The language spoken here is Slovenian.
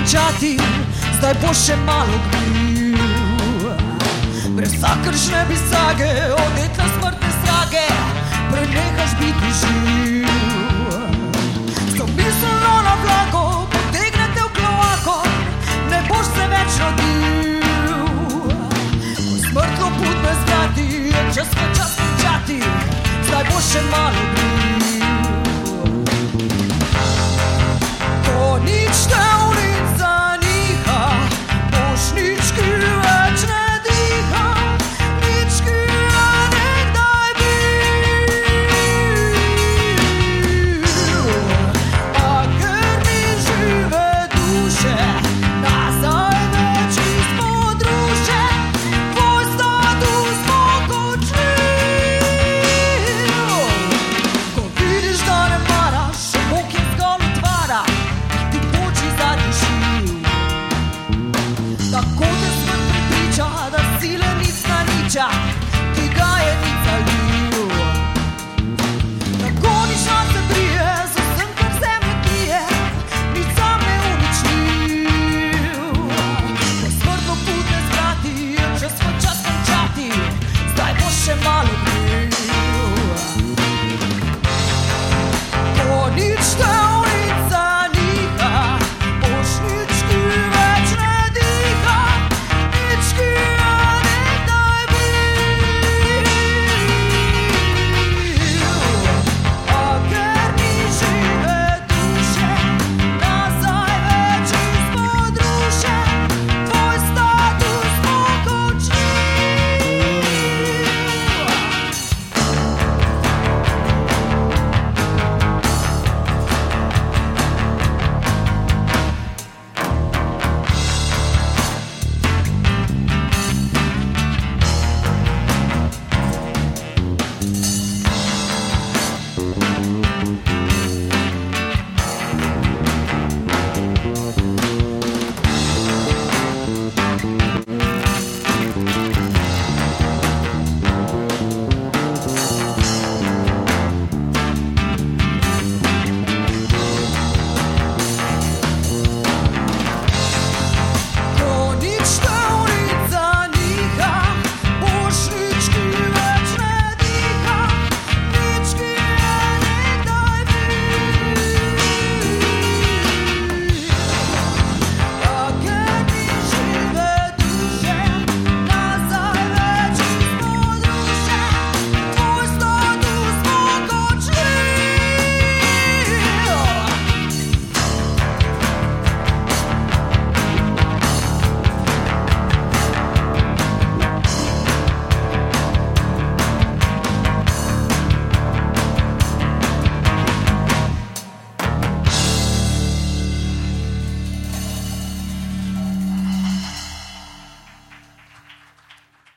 končati, zdaj bo še malo gnil. Brez vsakršne bisage, odet na smrtne sage, prenehaš biti živ. So miselno na blago, potegnete v kloako, ne boš se več rodil. Ko smrt loput me zgradi, je čas počas končati, zdaj bo še malo gnil.